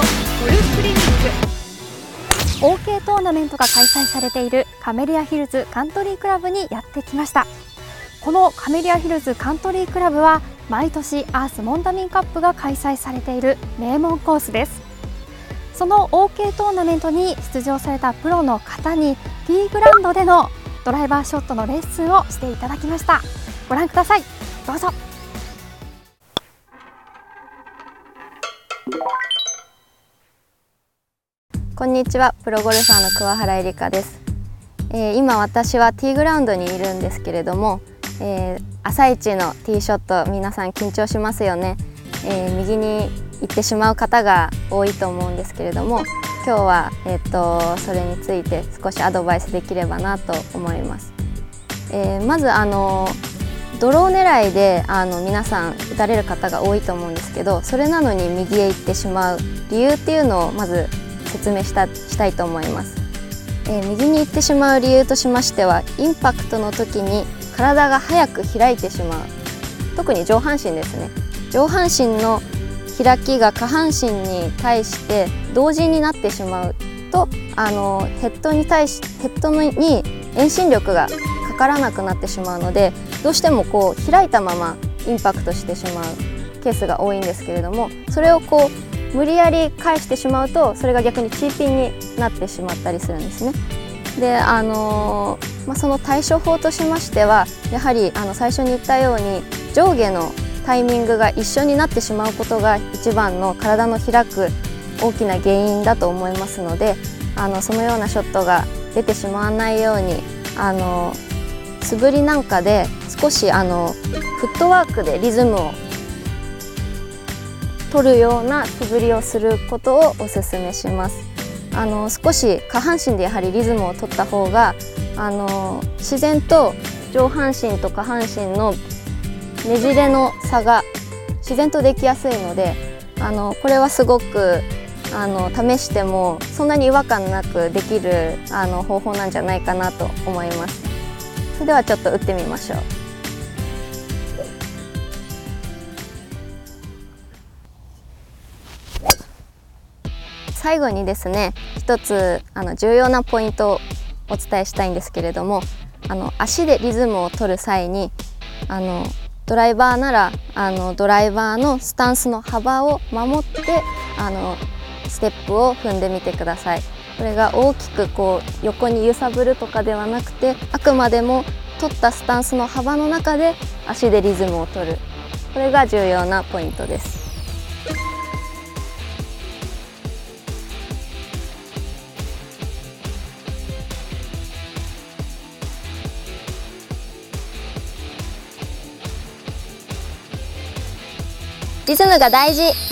クリニック OK トーナメントが開催されているカメリアヒルズカントリークラブにやってきました。このカメリアヒルズカントリークラブは毎年アースモンダミンカップが開催されている名門コースです。その OK トーナメントに出場されたプロの方に T グランドでのドライバーショットのレッスンをしていただきました。ご覧ください。どうぞ。こんにちは。プロゴルファーの桑原えりかです、えー、今私は T グラウンドにいるんですけれども、えー、朝一のティーショット皆さん緊張しますよね、えー、右に行ってしまう方が多いと思うんですけれども今日は、えーと、それについて少しアドバイスできればなと思います、えー、まずあのドロー狙いであの皆さん打たれる方が多いと思うんですけどそれなのに右へ行ってしまう理由っていうのをまず説明したしたいと思います、えー、右に行ってしまう理由としましてはインパクトの時に体が早く開いてしまう。特に上半身ですね。上半身の開きが下半身に対して同時になってしまう。とあのヘッドに対しヘッドに遠心力がかからなくなってしまうのでどうしてもこう開いたままインパクトしてしまうケースが多いんですけれどもそれをこう無理やり返してしまうとそれが逆にチーピンになってしまったりするんですね。であの、まあ、その対処法としましてはやはりあの最初に言ったように上下のタイミングが一緒になってしまうことが一番の体の開く大きな原因だと思いますのであのそのようなショットが出てしまわないようにあの素振りなんかで少しあのフットワークでリズムを取るような素振りをすることをお勧めします。あの少し下半身でやはりリズムを取った方があの自然と上半身と下半身のねじれの差が自然とできやすいのであのこれはすごくあの試してもそんなに違和感なくできるあの方法なんじゃないかなと思いますそれではちょっと打ってみましょう最後にですね一つあの重要なポイントをお伝えしたいんですけれどもあの足でリズムを取る際にあのドライバーならあのドライバーのスタンスの幅を守ってあのステップを踏んでみてください。これが大きくこう横に揺さぶるとかではなくてあくまでも取ったスタンスの幅の中で足でリズムを取る。これが重要なポイントです。リズムが大事。